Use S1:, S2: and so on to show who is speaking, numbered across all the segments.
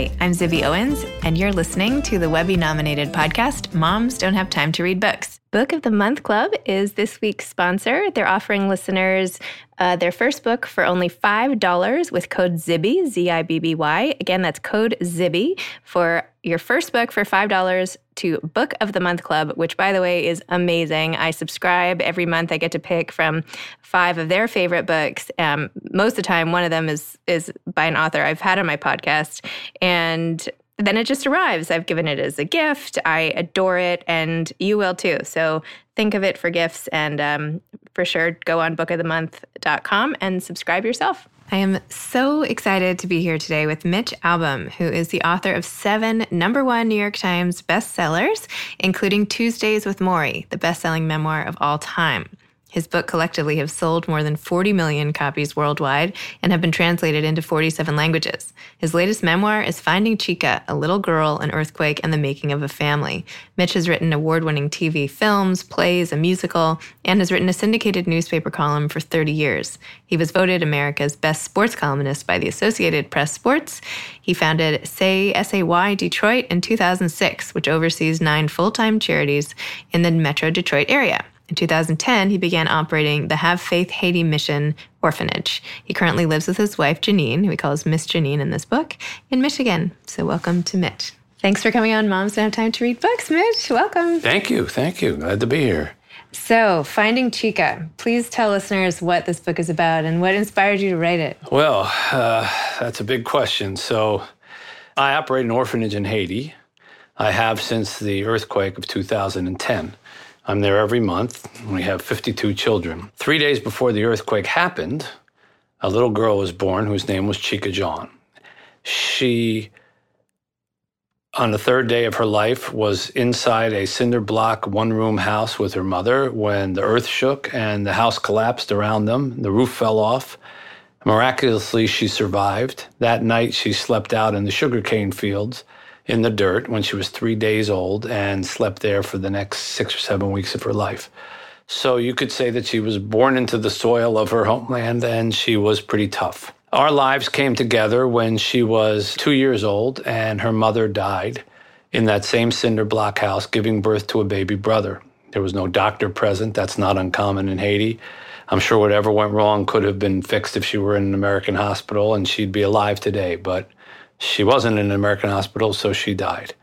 S1: Hi, I'm Zibby Owens, and you're listening to the Webby nominated podcast, Moms Don't Have Time to Read Books. Book of the Month Club is this week's sponsor. They're offering listeners uh, their first book for only $5 with code ZIBBY, Z I B B Y. Again, that's code ZIBBY for your first book for $5 to Book of the Month Club, which, by the way, is amazing. I subscribe every month. I get to pick from five of their favorite books. Um, most of the time, one of them is, is by an author I've had on my podcast. And then it just arrives. I've given it as a gift. I adore it, and you will too. So think of it for gifts, and um, for sure, go on bookofthemonth.com and subscribe yourself. I am so excited to be here today with Mitch Albom, who is the author of seven number one New York Times bestsellers, including Tuesdays with Morrie, the best selling memoir of all time. His book collectively have sold more than 40 million copies worldwide and have been translated into 47 languages. His latest memoir is Finding Chika, a little girl, an earthquake, and the making of a family. Mitch has written award winning TV films, plays, a musical, and has written a syndicated newspaper column for 30 years. He was voted America's best sports columnist by the Associated Press Sports. He founded Say SAY Detroit in 2006, which oversees nine full time charities in the Metro Detroit area. In 2010, he began operating the Have Faith Haiti Mission Orphanage. He currently lives with his wife, Janine, who he calls Miss Janine in this book, in Michigan. So, welcome to Mitch. Thanks for coming on Moms Don't Have Time to Read Books, Mitch. Welcome.
S2: Thank you. Thank you. Glad to be here.
S1: So, Finding Chika, please tell listeners what this book is about and what inspired you to write it.
S2: Well, uh, that's a big question. So, I operate an orphanage in Haiti. I have since the earthquake of 2010. I'm there every month. We have 52 children. Three days before the earthquake happened, a little girl was born whose name was Chika John. She, on the third day of her life, was inside a cinder block one room house with her mother when the earth shook and the house collapsed around them. The roof fell off. Miraculously, she survived. That night, she slept out in the sugarcane fields in the dirt when she was three days old and slept there for the next six or seven weeks of her life. So you could say that she was born into the soil of her homeland and she was pretty tough. Our lives came together when she was two years old and her mother died in that same cinder block house, giving birth to a baby brother. There was no doctor present. That's not uncommon in Haiti. I'm sure whatever went wrong could have been fixed if she were in an American hospital and she'd be alive today. But she wasn't in an American hospital, so she died.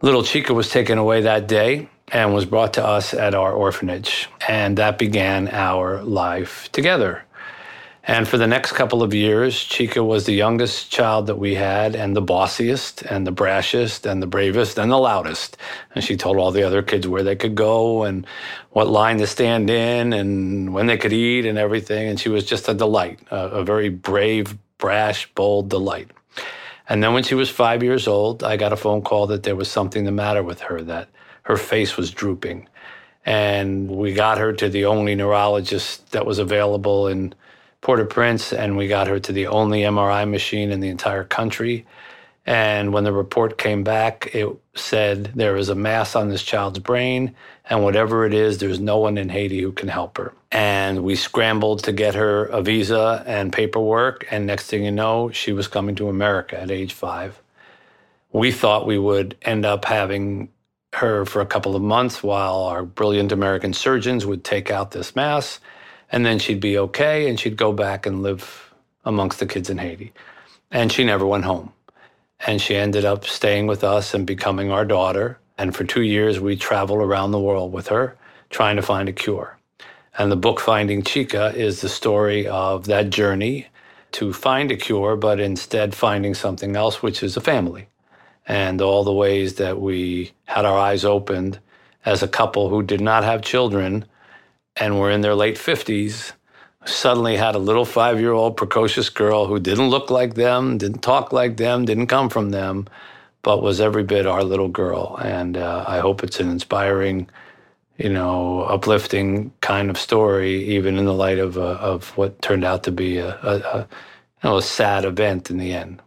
S2: Little Chika was taken away that day and was brought to us at our orphanage. And that began our life together. And for the next couple of years, Chika was the youngest child that we had, and the bossiest, and the brashest, and the bravest, and the loudest. And she told all the other kids where they could go and what line to stand in and when they could eat and everything. And she was just a delight, a, a very brave, brash, bold delight. And then when she was five years old, I got a phone call that there was something the matter with her, that her face was drooping. And we got her to the only neurologist that was available in Port au Prince, and we got her to the only MRI machine in the entire country. And when the report came back, it said there is a mass on this child's brain, and whatever it is, there's no one in Haiti who can help her. And we scrambled to get her a visa and paperwork, and next thing you know, she was coming to America at age five. We thought we would end up having her for a couple of months while our brilliant American surgeons would take out this mass, and then she'd be okay and she'd go back and live amongst the kids in Haiti. And she never went home. And she ended up staying with us and becoming our daughter. And for two years, we traveled around the world with her, trying to find a cure. And the book Finding Chika is the story of that journey to find a cure, but instead finding something else, which is a family. And all the ways that we had our eyes opened as a couple who did not have children and were in their late 50s suddenly had a little five year old precocious girl who didn't look like them, didn't talk like them, didn't come from them, but was every bit our little girl. And uh, I hope it's an inspiring, you know, uplifting kind of story, even in the light of, uh, of what turned out to be a, a, a, you know, a sad event in the end.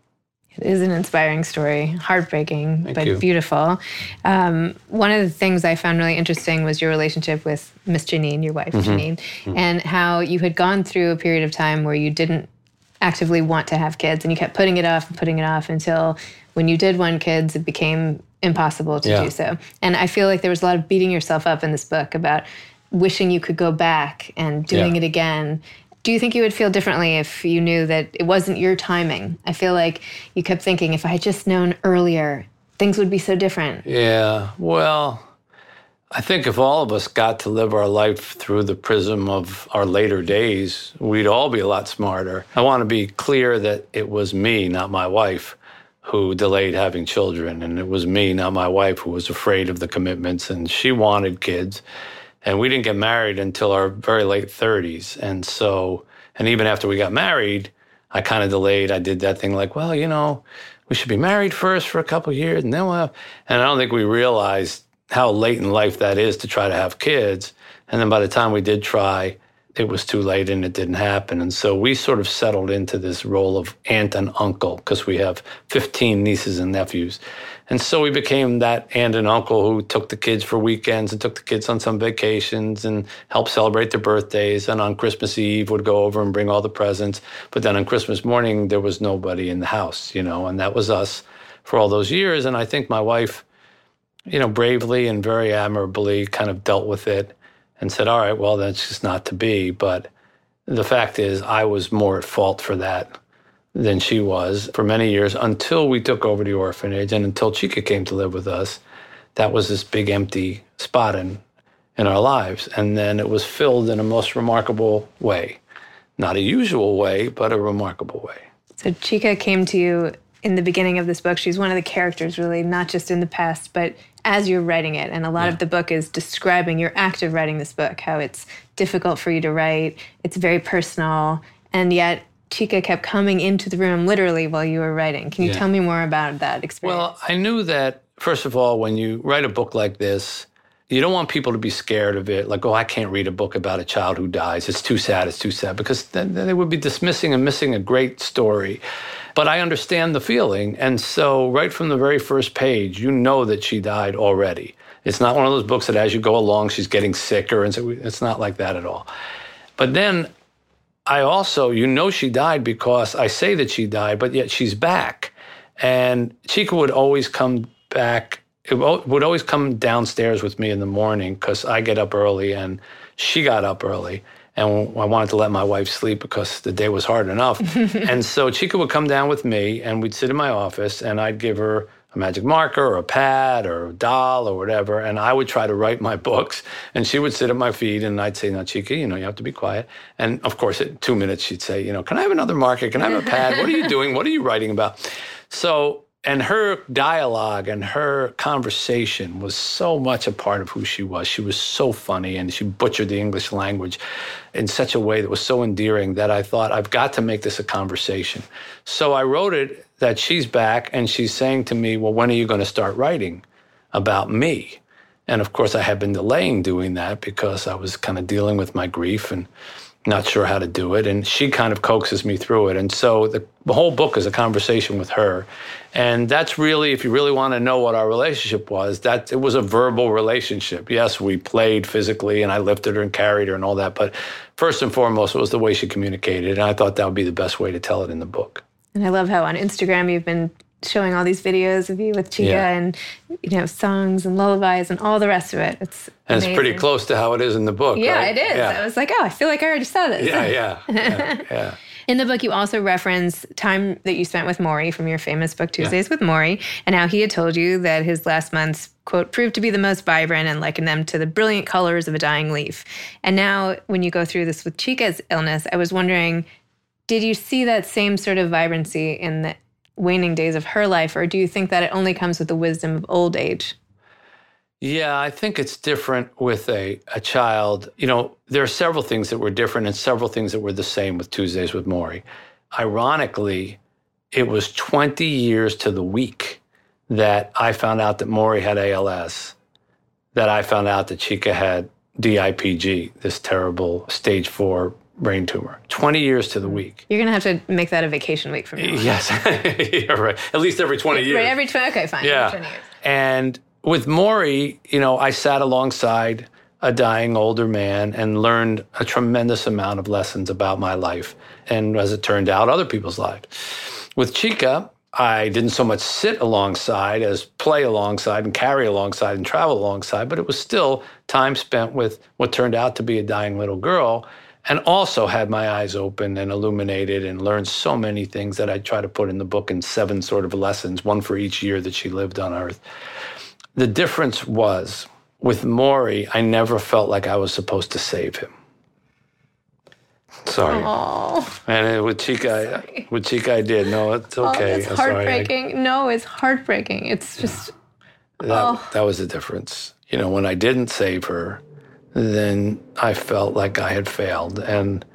S1: It is an inspiring story, heartbreaking,
S2: Thank
S1: but
S2: you.
S1: beautiful. Um, one of the things I found really interesting was your relationship with Miss Janine, your wife,
S2: Mm-hmm.
S1: Janine, and how you had gone through a period of time where you didn't actively want to have kids and you kept putting it off and putting it off until when you did want kids, it became impossible to
S2: Yeah.
S1: do so. And I feel like there was a lot of beating yourself up in this book about wishing you could go back and doing
S2: Yeah.
S1: it again. Do you think you would feel differently if you knew that it wasn't your timing? I feel like you kept thinking, if I had just known earlier, things would be so different.
S2: Yeah, well, I think if all of us got to live our life through the prism of our later days, we'd all be a lot smarter. I want to be clear that it was me, not my wife, who delayed having children. And it was me, not my wife, who was afraid of the commitments. And she wanted kids. And we didn't get married until our very late 30s. And so, and even after we got married, I kind of delayed. I did that thing like, well, you know, we should be married first for a couple years, and then we'll have. And I don't think we realized how late in life that is to try to have kids. And then by the time we did try, it was too late and it didn't happen. And so we sort of settled into this role of aunt and uncle because we have 15 nieces and nephews. And so we became that aunt and uncle who took the kids for weekends and took the kids on some vacations and helped celebrate their birthdays. And on Christmas Eve would go over and bring all the presents. But then on Christmas morning, there was nobody in the house, you know, and that was us for all those years. And I think my wife, you know, bravely and very admirably kind of dealt with it and said, all right, well, that's just not to be. But the fact is, I was more at fault for that than she was for many years until we took over the orphanage and until Chika came to live with us. That was this big empty spot in, in our lives. And then it was filled in a most remarkable way. Not a usual way, but a remarkable way.
S1: So Chika came to you in the beginning of this book. She's one of the characters, really, not just in the past, but as you're writing it. And a lot of the book is describing your act of writing this book, how it's difficult for you to write, it's very personal, and yet Chika kept coming into the room literally while you were writing. Can you
S2: Yeah.
S1: tell me more about that experience?
S2: Well, I knew that, first of all, when you write a book like this, you don't want people to be scared of it. Like, oh, I can't read a book about a child who dies. It's too sad. It's too sad. Because then, then they would be dismissing and missing a great story. But I understand the feeling. And so, right from the very first page, you know that she died already. It's not one of those books that as you go along, she's getting sicker. And so it's not like that at all. But then I also, you know, she died because I say that she died, but yet she's back. And Chika would always come back, it would always come downstairs with me in the morning because I get up early and she got up early. And I wanted to let my wife sleep because the day was hard enough. and so Chika would come down with me and we'd sit in my office and I'd give her a magic marker or a pad or a doll or whatever. And I would try to write my books. And she would sit at my feet and I'd say, Now, Chika, you know, you have to be quiet. And of course, at two minutes, she'd say, You know, can I have another marker? Can I have a pad? What are you doing? What are you writing about? So and her dialogue and her conversation was so much a part of who she was. She was so funny and she butchered the English language in such a way that was so endearing that I thought, I've got to make this a conversation. So I wrote it that she's back and she's saying to me, Well, when are you going to start writing about me? And of course, I had been delaying doing that because I was kind of dealing with my grief and not sure how to do it. And she kind of coaxes me through it. And so the, the whole book is a conversation with her. And that's really, if you really want to know what our relationship was, that it was a verbal relationship. Yes, we played physically and I lifted her and carried her and all that. But first and foremost, it was the way she communicated. And I thought that would be the best way to tell it in the book.
S1: And I love how on Instagram you've been showing all these videos of you with Chika yeah. and you know songs and lullabies and all the rest of it. It's
S2: and amazing. it's pretty close to how it is in the book.
S1: Yeah,
S2: right?
S1: it is. Yeah. I was like, oh, I feel like I already saw this.
S2: Yeah, yeah, yeah. yeah.
S1: In the book, you also reference time that you spent with Morrie from your famous book Tuesdays yeah. with Morrie, and how he had told you that his last months quote proved to be the most vibrant and likened them to the brilliant colors of a dying leaf. And now, when you go through this with Chika's illness, I was wondering did you see that same sort of vibrancy in the waning days of her life, or do you think that it only comes with the wisdom of old age?
S2: Yeah, I think it's different with a, a child. You know, there are several things that were different and several things that were the same with Tuesdays with Morrie. Ironically, it was 20 years to the week that I found out that Morrie had ALS, that I found out that Chika had DIPG, this terrible stage four brain tumor. 20 years to the week.
S1: You're going to have to make that a vacation week for me.
S2: Yes. yeah, right. At least every 20 years.
S1: Right, every 20, okay, fine.
S2: Yeah. And with Morrie, you know, I sat alongside a dying older man and learned a tremendous amount of lessons about my life. And as it turned out, other people's lives. With Chika, I didn't so much sit alongside as play alongside and carry alongside and travel alongside, but it was still time spent with what turned out to be a dying little girl and also had my eyes open and illuminated and learned so many things that I try to put in the book in seven sort of lessons, one for each year that she lived on Earth. The difference was with Morrie, I never felt like I was supposed to save him. Sorry.
S1: Aww.
S2: And with Chika, I, with Chika, I did. No, it's okay.
S1: Oh, it's heartbreaking. I, no, it's heartbreaking. It's just.
S2: That, oh. that was the difference. You know, when I didn't save her, then I felt like I had failed. And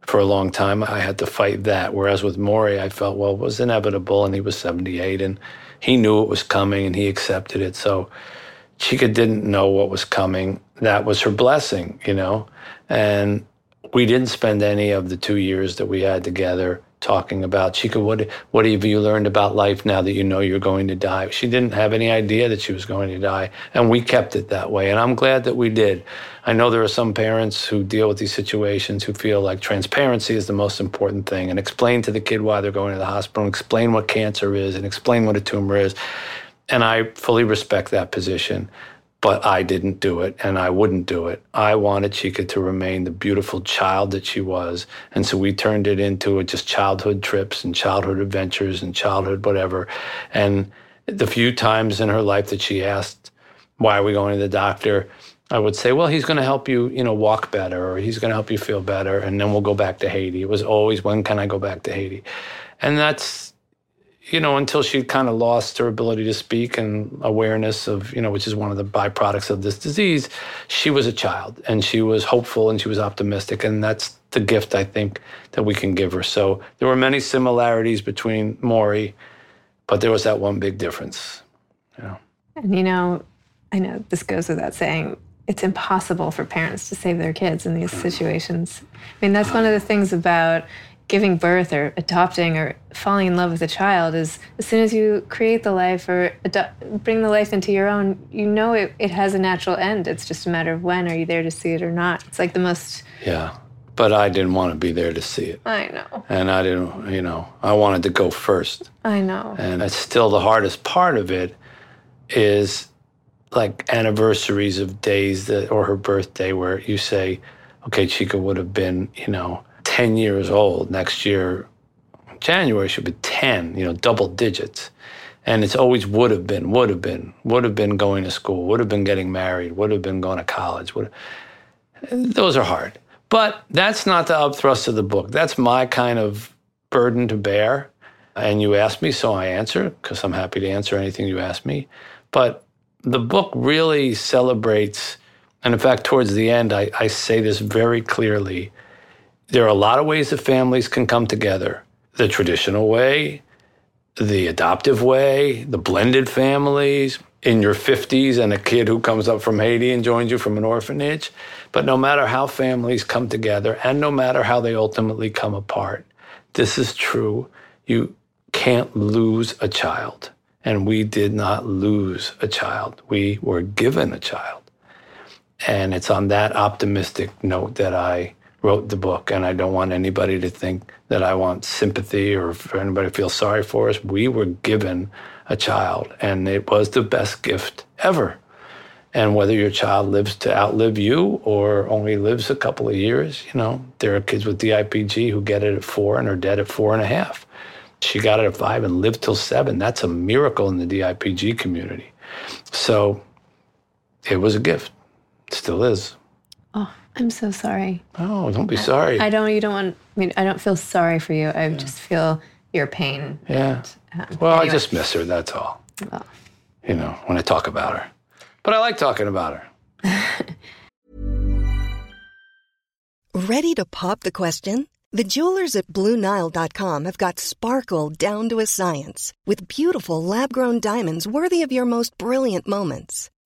S2: for a long time, I had to fight that. Whereas with Morrie, I felt, well, it was inevitable, and he was 78, and he knew it was coming, and he accepted it. So Chika didn't know what was coming. That was her blessing, you know? And we didn't spend any of the two years that we had together talking about Chika, what what have you learned about life now that you know you're going to die? She didn't have any idea that she was going to die, and we kept it that way. And I'm glad that we did. I know there are some parents who deal with these situations who feel like transparency is the most important thing, and explain to the kid why they're going to the hospital, and explain what cancer is, and explain what a tumor is. And I fully respect that position but I didn't do it and I wouldn't do it. I wanted Chika to remain the beautiful child that she was. And so we turned it into just childhood trips and childhood adventures and childhood whatever. And the few times in her life that she asked, why are we going to the doctor? I would say, well, he's going to help you, you know, walk better or he's going to help you feel better. And then we'll go back to Haiti. It was always, when can I go back to Haiti? And that's, you know, until she kind of lost her ability to speak and awareness of, you know, which is one of the byproducts of this disease, she was a child and she was hopeful and she was optimistic. And that's the gift I think that we can give her. So there were many similarities between Morrie, but there was that one big difference. You know.
S1: And you know, I know this goes without saying, it's impossible for parents to save their kids in these mm. situations. I mean, that's one of the things about giving birth or adopting or falling in love with a child is as soon as you create the life or bring the life into your own, you know it, it has a natural end. It's just a matter of when are you there to see it or not. It's like the most.
S2: Yeah. But I didn't want to be there to see it.
S1: I know.
S2: And I didn't, you know, I wanted to go first.
S1: I know.
S2: And it's still the hardest part of it is like anniversaries of days that, or her birthday where you say, okay, Chika would have been, you know, 10 years old. Next year, January should be 10, you know, double digits. And it's always would have been, would have been, would have been going to school, would have been getting married, would have been going to college. Would those are hard. But that's not the upthrust of the book. That's my kind of burden to bear. And you asked me, so I answer because I'm happy to answer anything you ask me. But the book really celebrates, and in fact, towards the end, I, I say this very clearly. There are a lot of ways that families can come together the traditional way, the adoptive way, the blended families, in your 50s and a kid who comes up from Haiti and joins you from an orphanage. But no matter how families come together and no matter how they ultimately come apart, this is true. You can't lose a child. And we did not lose a child. We were given a child. And it's on that optimistic note that I wrote the book. And I don't want anybody to think that I want sympathy or for anybody to feel sorry for us. We were given a child, and it was the best gift ever. And whether your child lives to outlive you or only lives a couple of years, you know, there are kids with DIPG who get it at four and are dead at four and a half. She got it at five and lived till seven. That's a miracle in the DIPG community. So it was a gift. It still is.
S3: Oh, I'm so sorry.
S2: Oh, don't be sorry.
S3: I don't, you don't want, I mean, I don't feel sorry for you. I yeah. just feel your pain.
S2: Yeah. And, um, well, anyway. I just miss her, that's all. Oh. You know, when I talk about her. But I like talking about her.
S4: Ready to pop the question? The jewelers at Bluenile.com have got sparkle down to a science with beautiful lab grown diamonds worthy of your most brilliant moments.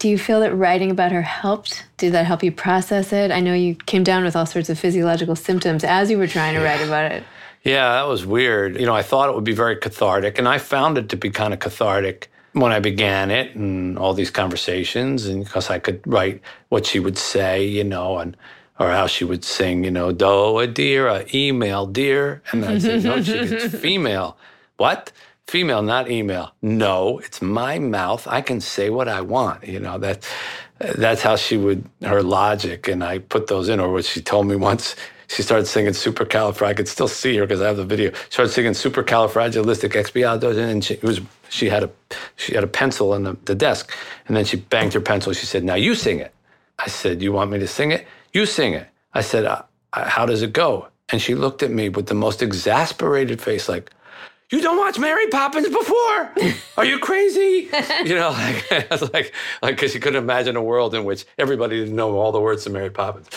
S3: Do you feel that writing about her helped? Did that help you process it? I know you came down with all sorts of physiological symptoms as you were trying to write about it.
S2: Yeah, that was weird. You know, I thought it would be very cathartic, and I found it to be kind of cathartic when I began it and all these conversations, and because I could write what she would say, you know, and or how she would sing, you know, do a dear, a email dear, and I'd say no, she female. What? Female, not email. No, it's my mouth. I can say what I want. You know that. That's how she would her logic, and I put those in. Or what she told me once she started singing supercalifragilistic. I could still see her because I have the video. She started singing supercalifragilisticexpialidocious, and she was she had a she had a pencil on the, the desk, and then she banged her pencil. She said, "Now you sing it." I said, "You want me to sing it? You sing it." I said, uh "How does it go?" And she looked at me with the most exasperated face, like, you don't watch Mary Poppins before? Are you crazy? you know, like, like, like, because you couldn't imagine a world in which everybody didn't know all the words to Mary Poppins.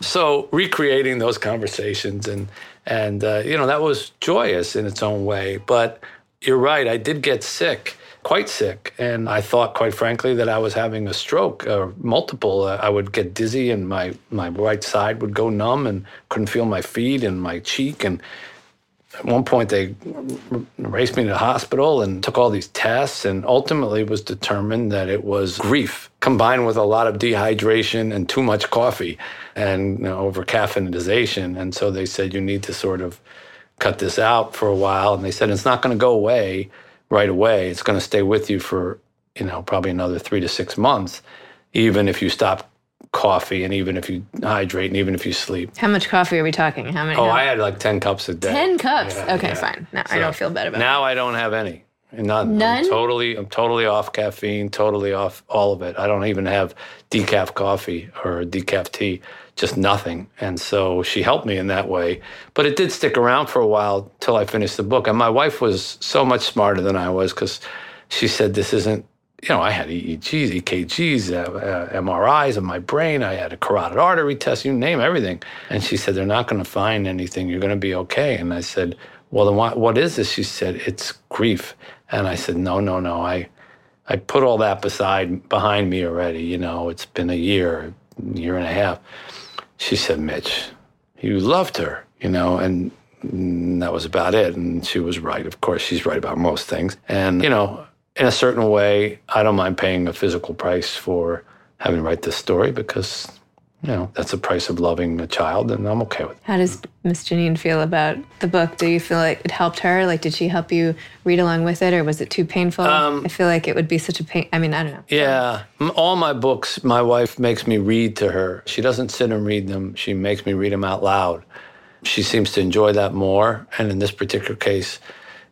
S2: So recreating those conversations and and uh, you know that was joyous in its own way. But you're right, I did get sick quite sick. And I thought, quite frankly, that I was having a stroke or multiple. Uh, I would get dizzy and my, my right side would go numb and couldn't feel my feet and my cheek. And at one point, they raced me to the hospital and took all these tests, and ultimately was determined that it was grief combined with a lot of dehydration and too much coffee and you know, over caffeinization. And so they said, you need to sort of cut this out for a while. And they said, it's not going to go away right away. It's going to stay with you for, you know, probably another three to six months, even if you stop coffee and even if you hydrate and even if you sleep.
S1: How much coffee are we talking? How many?
S2: Oh, I had like 10 cups a day.
S1: 10 cups.
S2: Yeah,
S1: okay,
S2: yeah.
S1: fine. Now I don't feel bad about
S2: Now I don't have any. None.
S1: None?
S2: I'm totally, I'm totally off caffeine, totally off all of it. I don't even have decaf coffee or decaf tea, just nothing. And so she helped me in that way. But it did stick around for a while till I finished the book. And my wife was so much smarter than I was because she said, This isn't, you know, I had EEGs, EKGs, uh, uh, MRIs of my brain. I had a carotid artery test, you name everything. And she said, They're not going to find anything. You're going to be okay. And I said, Well, then what, what is this? She said, It's grief. And I said, No, no, no. I, I put all that beside behind me already. You know, it's been a year, year and a half. She said, Mitch, you loved her, you know, and that was about it. And she was right. Of course, she's right about most things. And, you know, in a certain way, I don't mind paying a physical price for having to write this story because, you know, that's the price of loving a child, and I'm okay with it.
S1: How does Miss Janine feel about the book? Do you feel like it helped her? Like, did she help you read along with it, or was it too painful?
S2: Um,
S1: I feel like it would be such a pain. I mean, I don't know.
S2: Yeah, all my books, my wife makes me read to her. She doesn't sit and read them, she makes me read them out loud. She seems to enjoy that more. And in this particular case,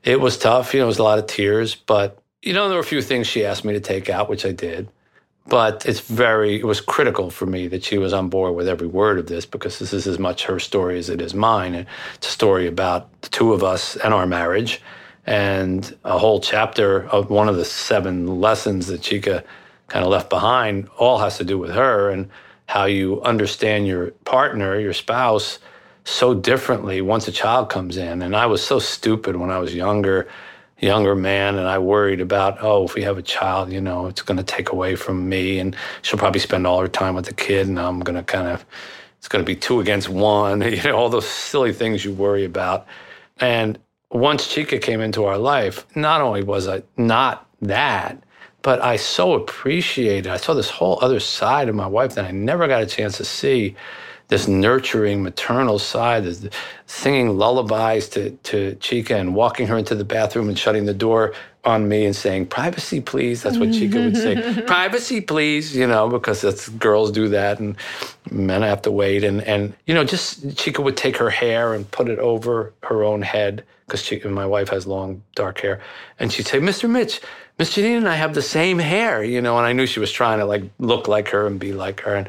S2: it was tough. You know, it was a lot of tears, but, you know, there were a few things she asked me to take out, which I did. But it's very, it was critical for me that she was on board with every word of this because this is as much her story as it is mine. It's a story about the two of us and our marriage and a whole chapter of one of the seven lessons that Chika kind of left behind all has to do with her and how you understand your partner, your spouse, so differently once a child comes in. And I was so stupid when I was younger, younger man, and I worried about, oh, if we have a child, you know, it's going to take away from me, and she'll probably spend all her time with the kid, and I'm going to kind of, it's going to be two against one, you know, all those silly things you worry about. And once Chika came into our life, not only was I not that, but I so appreciated, I saw this whole other side of my wife that I never got a chance to see this nurturing maternal side, singing lullabies to, to Chika and walking her into the bathroom and shutting the door on me and saying, privacy, please. That's what Chika would say. privacy, please, you know, because that's girls do that and men have to wait. And, and, you know, just Chika would take her hair and put it over her own head because my wife has long, dark hair. And she'd say, Mr. Mitch, Miss Janine and I have the same hair, you know, and I knew she was trying to like look like her and be like her. And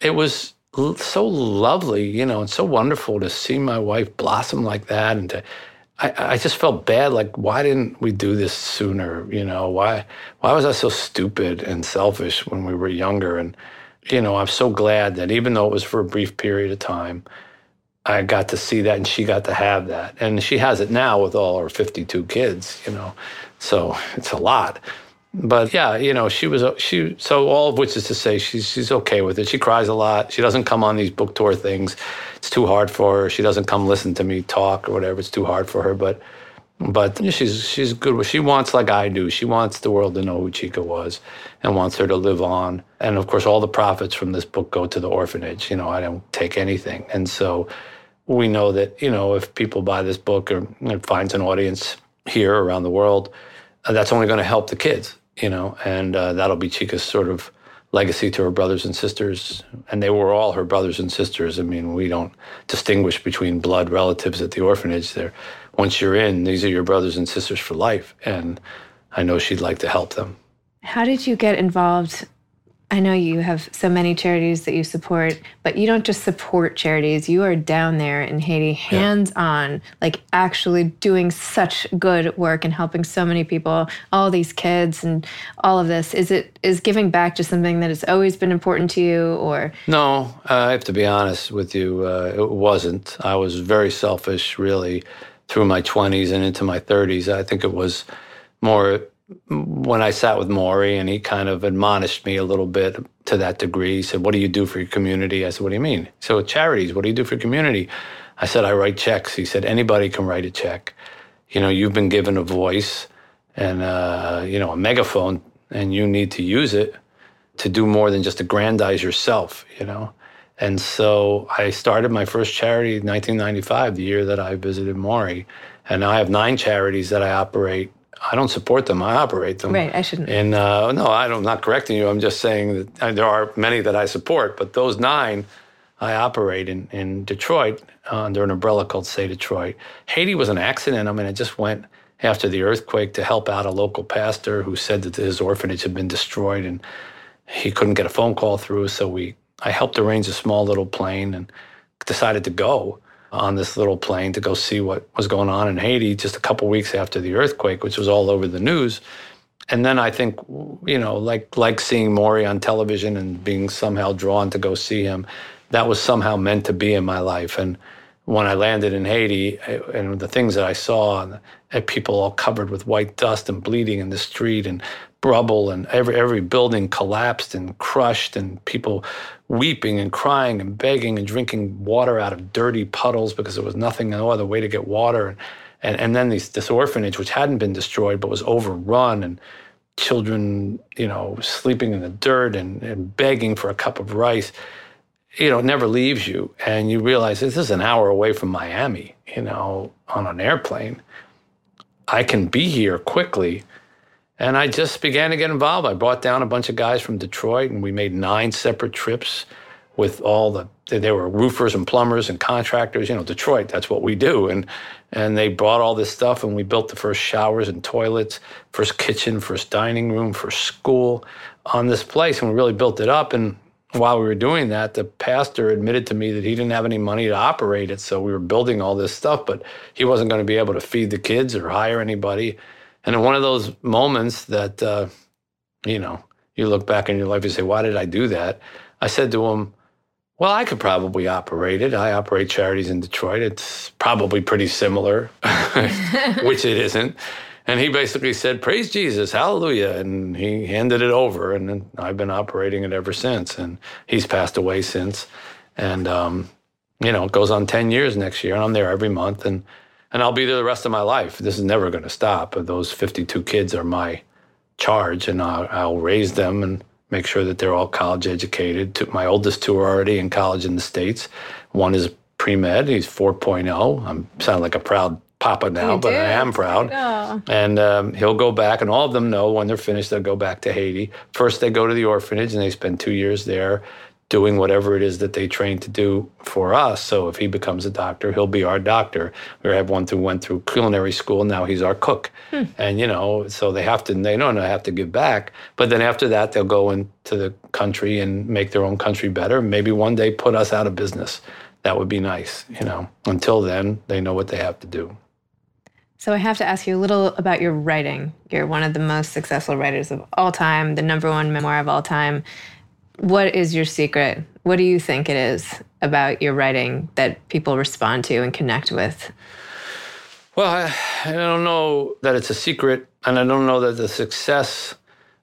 S2: it was so lovely, you know, and so wonderful to see my wife blossom like that. And to, I, I just felt bad. Like, why didn't we do this sooner? You know, why, why was I so stupid and selfish when we were younger? And, you know, I'm so glad that even though it was for a brief period of time, I got to see that and she got to have that. And she has it now with all her 52 kids, you know. So it's a lot. But yeah, you know, she was she so all of which is to say she's she's okay with it. She cries a lot. She doesn't come on these book tour things. It's too hard for her. She doesn't come listen to me talk or whatever. It's too hard for her, but but she's she's good she wants like I do. She wants the world to know who Chika was and wants her to live on. And of course all the profits from this book go to the orphanage. You know, I don't take anything. And so we know that, you know, if people buy this book or it finds an audience here around the world, uh, that's only going to help the kids, you know, and uh, that'll be Chika's sort of legacy to her brothers and sisters. And they were all her brothers and sisters. I mean, we don't distinguish between blood relatives at the orphanage. There, once you're in, these are your brothers and sisters for life. And I know she'd like to help them.
S1: How did you get involved? I know you have so many charities that you support, but you don't just support charities. You are down there in Haiti, hands on, like actually doing such good work and helping so many people, all these kids and all of this. Is it is giving back just something that has always been important to you or
S2: No, uh, I have to be honest with you. Uh, it wasn't. I was very selfish, really, through my 20s and into my 30s. I think it was more when I sat with Morrie and he kind of admonished me a little bit to that degree. He said, What do you do for your community? I said, What do you mean? So charities, what do you do for your community? I said, I write checks. He said, Anybody can write a check. You know, you've been given a voice and, uh, you know, a megaphone, and you need to use it to do more than just aggrandize yourself, you know? And so I started my first charity in 1995, the year that I visited Morrie. And I have nine charities that I operate I don't support them. I operate them.
S1: Right. I shouldn't.
S2: And uh, no, I am not correcting you. I'm just saying that uh, there are many that I support, but those nine I operate in in Detroit uh, under an umbrella called Say Detroit. Haiti was an accident. I mean, I just went after the earthquake to help out a local pastor who said that his orphanage had been destroyed and he couldn't get a phone call through. So we I helped arrange a small little plane and decided to go on this little plane to go see what was going on in Haiti just a couple weeks after the earthquake, which was all over the news. And then I think, you know, like like seeing Morrie on television and being somehow drawn to go see him, that was somehow meant to be in my life. And when I landed in Haiti, and the things that I saw, and people all covered with white dust and bleeding in the street, and rubble, and every every building collapsed and crushed, and people weeping and crying and begging and drinking water out of dirty puddles because there was nothing, no other way to get water. And, and then these, this orphanage, which hadn't been destroyed but was overrun, and children, you know, sleeping in the dirt and, and begging for a cup of rice, you know, it never leaves you. And you realize this is an hour away from Miami, you know, on an airplane. I can be here quickly and I just began to get involved. I brought down a bunch of guys from Detroit, and we made nine separate trips with all the there were roofers and plumbers and contractors. You know, Detroit, that's what we do. And and they brought all this stuff, and we built the first showers and toilets, first kitchen, first dining room, first school on this place, and we really built it up. And while we were doing that, the pastor admitted to me that he didn't have any money to operate it, so we were building all this stuff, but he wasn't going to be able to feed the kids or hire anybody. And in one of those moments that, uh, you know, you look back in your life and say, why did I do that? I said to him, well, I could probably operate it. I operate charities in Detroit. It's probably pretty similar, which it isn't. And he basically said, Praise Jesus, hallelujah. And he handed it over. And I've been operating it ever since. And he's passed away since. And, um, you know, it goes on 10 years next year. And I'm there every month. And and I'll be there the rest of my life. This is never going to stop. Those 52 kids are my charge, and I'll, I'll, raise them and make sure that they're all college educated. My oldest two are already in college in the States. One is pre med, he's 4.0. I'm sounding like a proud papa now, but I am proud. And um, he'll go back, and all of them know when they're finished, they'll go back to Haiti. First, they go to the orphanage and they spend two years there doing whatever it is that they train to do for us. So if he becomes a doctor, he'll be our doctor. We have one who went through culinary school. Now he's our cook. Hmm. And, you know, so they have to, they don't have to give back. But then after that, they'll go into the country and make their own country better. Maybe one day put us out of business. That would be nice, you know. Until then, they know what they have to do.
S1: So I have to ask you a little about your writing. You're one of the most successful writers of all time, the number one memoir of all time. What is your secret? What do you think it is about your writing that people respond to and connect with?
S2: Well, I, I don't know that it's a secret, and I don't know that the success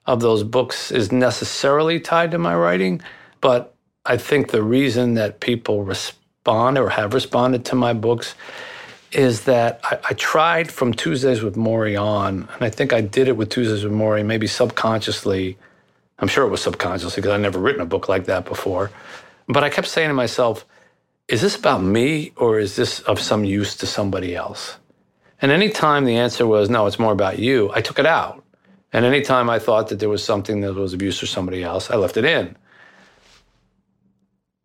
S2: of those books is necessarily tied to my writing, but I think the reason that people respond or have responded to my books is that I, I, tried from Tuesdays with Morrie on, and I think I did it with Tuesdays with Morrie, maybe subconsciously I'm sure it was subconsciously because I'd never written a book like that before. But I kept saying to myself, is this about me or is this of some use to somebody else? And anytime the answer was, no, it's more about you, I took it out. And anytime I thought that there was something that was abuse for somebody else, I left it in.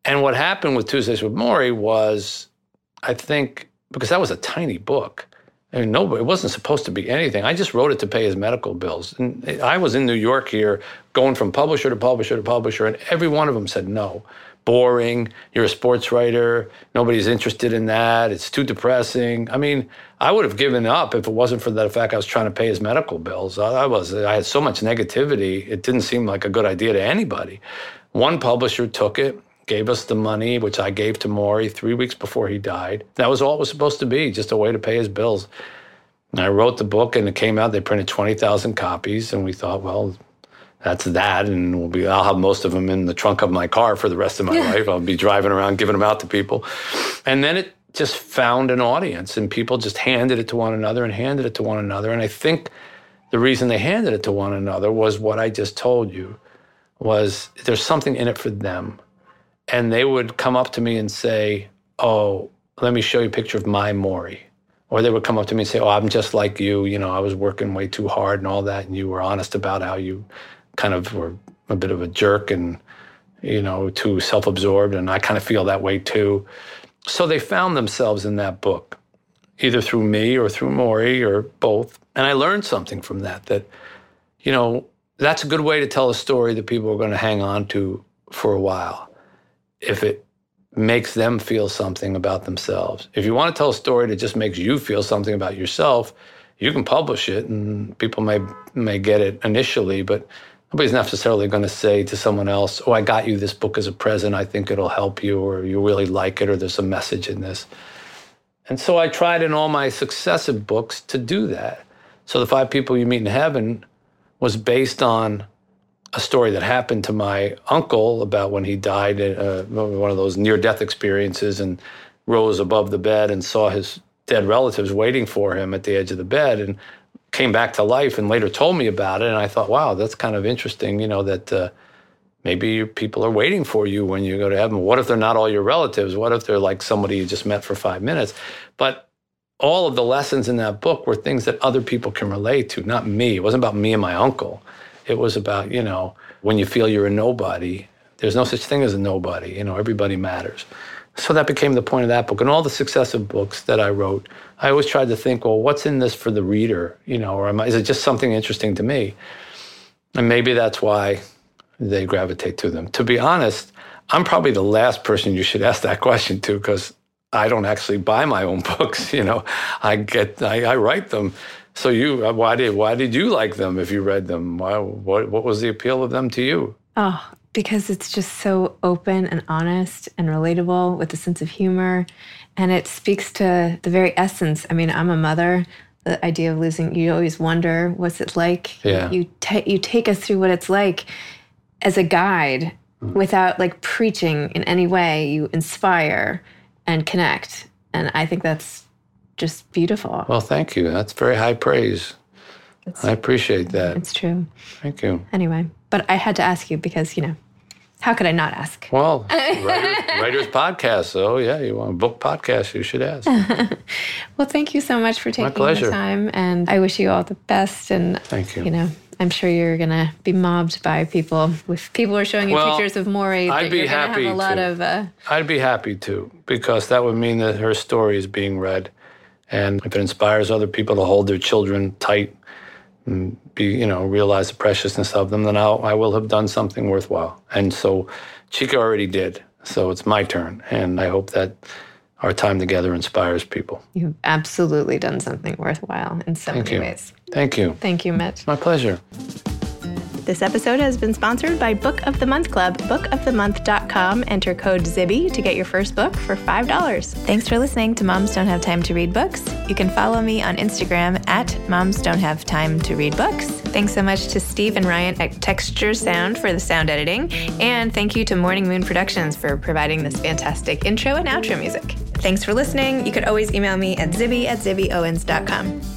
S2: And what happened with Tuesdays with Morrie was, I think, because that was a tiny book, I mean, no, it wasn't supposed to be anything. I just wrote it to pay his medical bills. And I was in New York here, going from publisher to publisher to publisher, and every one of them said no. Boring. You're a sports writer. Nobody's interested in that. It's too depressing. I mean, I would have given up if it wasn't for the fact I was trying to pay his medical bills. I was. I had so much negativity. It didn't seem like a good idea to anybody. One publisher took it gave us the money, which I gave to Morrie three weeks before he died. That was all it was supposed to be, just a way to pay his bills. And I wrote the book and it came out. They printed 20,000 copies. And we thought, well, that's that. And we'll be, I'll have most of them in the trunk of my car for the rest of my yeah. life. I'll be driving around giving them out to people. And then it just found an audience and people just handed it to one another and handed it to one another. And I think the reason they handed it to one another was what I just told you was there's something in it for them. And they would come up to me and say, Oh, let me show you a picture of my Morrie. Or they would come up to me and say, Oh, I'm just like you. You know, I was working way too hard and all that. And you were honest about how you kind of were a bit of a jerk and, you know, too self absorbed. And I kind of feel that way too. So they found themselves in that book, either through me or through Morrie or both. And I learned something from that that, you know, that's a good way to tell a story that people are going to hang on to for a while. If it makes them feel something about themselves. If you want to tell a story that just makes you feel something about yourself, you can publish it and people may may get it initially, but nobody's necessarily going to say to someone else, "Oh, I got you this book as a present. I think it'll help you or you really like it or there's a message in this." And so I tried in all my successive books to do that. So the five people you meet in heaven was based on a story that happened to my uncle about when he died, uh, one of those near death experiences, and rose above the bed and saw his dead relatives waiting for him at the edge of the bed and came back to life and later told me about it. And I thought, wow, that's kind of interesting, you know, that uh, maybe people are waiting for you when you go to heaven. What if they're not all your relatives? What if they're like somebody you just met for five minutes? But all of the lessons in that book were things that other people can relate to, not me. It wasn't about me and my uncle. It was about, you know, when you feel you're a nobody, there's no such thing as a nobody. You know, everybody matters. So that became the point of that book. And all the successive books that I wrote, I always tried to think, well, what's in this for the reader? You know, or I, is it just something interesting to me? And maybe that's why they gravitate to them. To be honest, I'm probably the last person you should ask that question to because I don't actually buy my own books. You know, I get I, I write them so you, uh, why did why did you like them if you read them? Why, what what was the appeal of them to you?
S1: Oh, because it's just so open and honest and relatable with a sense of humor, and it speaks to the very essence. I mean, I'm a mother. The idea of losing, you always wonder what's it like.
S2: Yeah.
S1: You ta- you take us through what it's like as a guide, mm. without like preaching in any way. You inspire and connect, and I think that's just beautiful.
S2: Well, thank you. That's very high praise. It's, I appreciate that.
S1: It's true.
S2: Thank you.
S1: Anyway, but I had to ask you because, you know, how could I not ask?
S2: Well, writers, writers podcast. So yeah, you want a book podcast? You should ask.
S1: well, thank you so much for taking the time, and I wish you all the best. And
S2: thank you.
S1: You know, I'm sure you're gonna be mobbed by people. If people are showing you
S2: well,
S1: pictures of Morrie,
S2: I'd be happy
S1: have a lot
S2: to.
S1: of. Uh,
S2: I'd be happy to because that would mean that her story is being read and if it inspires other people to hold their children tight and be, you know, realize the preciousness of them, then I'll, I will have done something worthwhile. And so Chika already did. So it's my turn. And I hope that our time together inspires people.
S1: You've absolutely done something worthwhile in so
S2: Thank
S1: many
S2: you.
S1: ways.
S2: Thank you.
S1: Thank you, Mitch.
S2: My pleasure.
S1: This episode has been sponsored by Book of the Month Club. Bookofthemonth.com. Enter code ZIBBY to get your first book for $5. Thanks for listening to Moms Don't Have Time to Read Books. You can follow me on Instagram at Moms Don't Have Time to Read Books. Thanks so much to Steve and Ryan at Texture Sound for the sound editing. And thank you to Morning Moon Productions for providing this fantastic intro and outro music. Thanks for listening. You could always email me at zibby at zibbyowens.com.